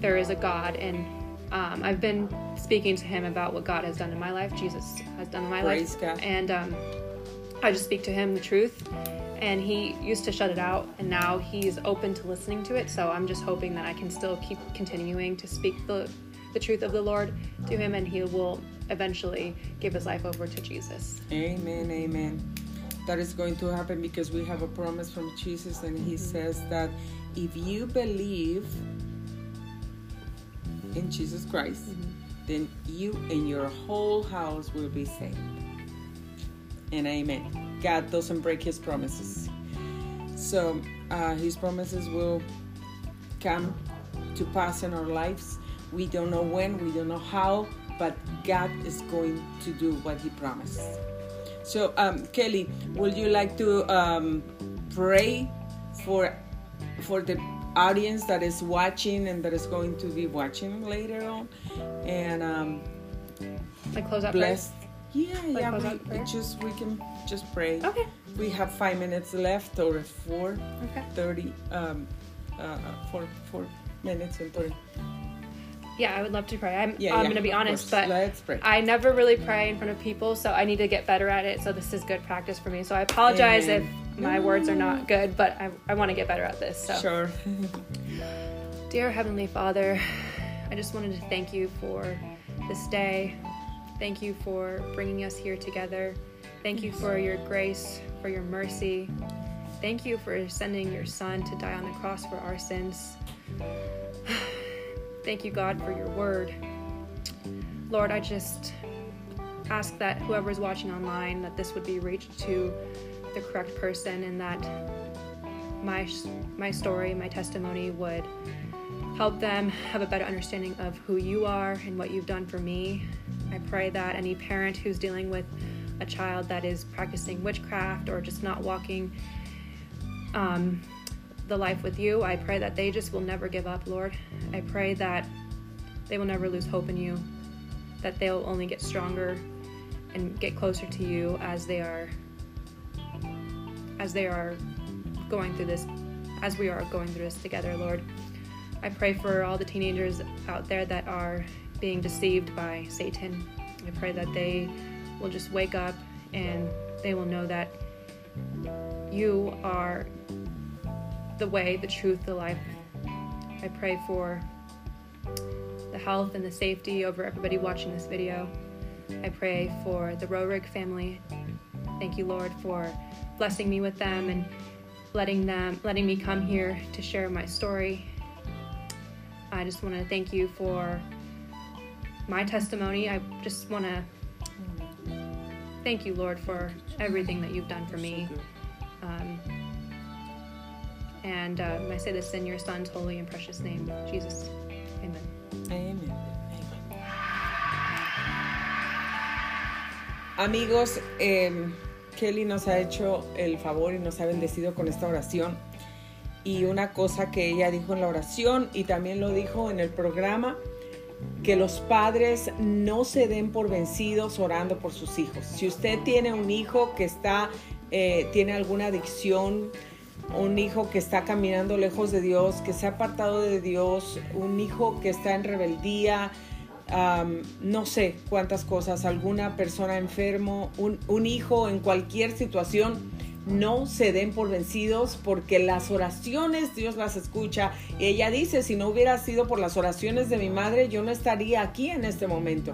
there is a God, and um, I've been speaking to him about what God has done in my life, Jesus has done in my Praise life, God. and um, I just speak to him the truth, and he used to shut it out and now he's open to listening to it. So i'm just hoping that i can still keep continuing to speak the, the truth of the lord to him and he will eventually give his life over to jesus. Amen, amen. That is going to happen because we have a promise from Jesus, and He says that if you believe in Jesus Christ, then you and your whole house will be saved. And amen. God doesn't break His promises. So uh, His promises will come to pass in our lives. We don't know when, we don't know how, but God is going to do what He promised. So, um, Kelly, would you like to um, pray for for the audience that is watching and that is going to be watching later on, and um, like close out blessed? Yeah, Like yeah. close We, prayer? just we can just pray. Okay. We have five minutes left, or four Okay. thirty. Um, uh, four four minutes and thirty. Yeah, I would love to pray. I'm, Yeah, I'm yeah, to be honest, course. but Let's pray. I never really pray in front of people, so I need to get better at it. So this is good practice for me. So I apologize Amen. if my words are not good, but I, I want to get better at this. So, Sure. dear Heavenly Father, I just wanted to thank you for this day. Thank you for bringing us here together. Thank you for your grace, for your mercy. Thank you for sending your Son to die on the cross for our sins. Thank you, God, for your word. Lord, I just ask that whoever's watching online that this would be reached to the correct person and that my my story, my testimony would help them have a better understanding of who you are and what you've done for me. I pray that any parent who's dealing with a child that is practicing witchcraft or just not walking um, the life with you, I pray that they just will never give up, Lord. I pray that they will never lose hope in you, that they'll only get stronger and get closer to you as they are as they are going through this as we are going through this together, Lord. I pray for all the teenagers out there that are being deceived by Satan. I pray that they will just wake up and they will know that you are the way, the truth, the life. I pray for the health and the safety over everybody watching this video. I pray for the Rorig family. Thank you, Lord, for blessing me with them and letting them letting me come here to share my story. I just want to thank you for my testimony. I just want to thank you, Lord, for everything that you've done for me. Um, and um, I say this in your Son's holy and precious name, Jesus. Amen. Amen. Amen. Amigos, eh, Kelly nos ha hecho el favor y nos ha bendecido con esta oración. Y una cosa que ella dijo en la oración y también lo dijo en el programa, que los padres no se den por vencidos orando por sus hijos. Si usted tiene un hijo que está, eh, tiene alguna adicción, un hijo que está caminando lejos de Dios, que se ha apartado de Dios, un hijo que está en rebeldía, am, no sé cuántas cosas, alguna persona enfermo, un, un hijo en cualquier situación, no se den por vencidos porque las oraciones Dios las escucha. Y ella dice, si no hubiera sido por las oraciones de mi madre, yo no estaría aquí en este momento.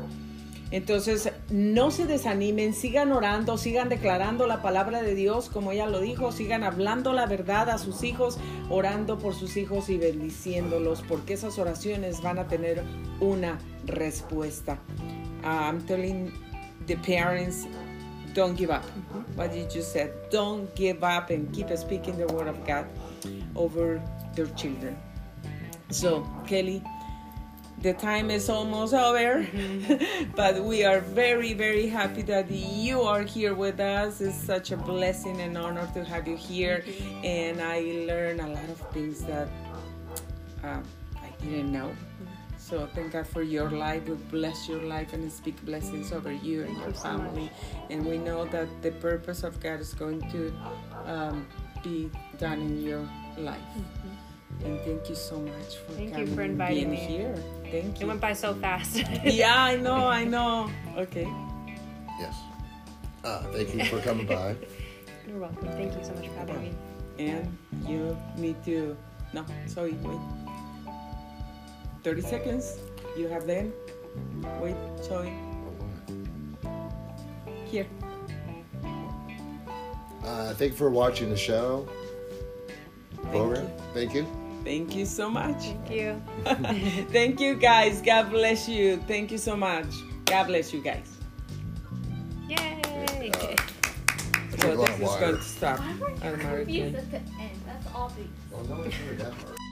Entonces, no se desanimen, sigan orando, sigan declarando la palabra de Dios, como ella lo dijo, sigan hablando la verdad a sus hijos, orando por sus hijos y bendiciéndolos, porque esas oraciones van a tener una respuesta. Uh, I'm telling the parents, don't give up. What you just said, don't give up and keep speaking the word of God over their children. So, Kelly, the time is almost over, but we are very, very happy that you are here with us. It's such a blessing and honor to have you here, and I learned a lot of things that uh, I didn't know. So thank God for your life. We bless your life and speak blessings over you and your family. And we know that the purpose of God is going to um, be done in your life. And thank you so much for Thank you coming for and inviting being me. here. Thank It went by so fast. yeah, I know, I know. Okay. Yes. Uh, thank you for coming by. You're welcome. Thank you so much for having me. And you need to. No, sorry, wait. 30 seconds. You have them. Wait, sorry. Here. Uh, thank you for watching the show. Program. you. Thank you. Thank you so much. Thank you. Thank you, guys. God bless you. Thank you so much. God bless you, guys. Yay! Drink a So this is going to stop. Why were you automatically. confused at the end? That's obvious. Oh, no, it's really that hard.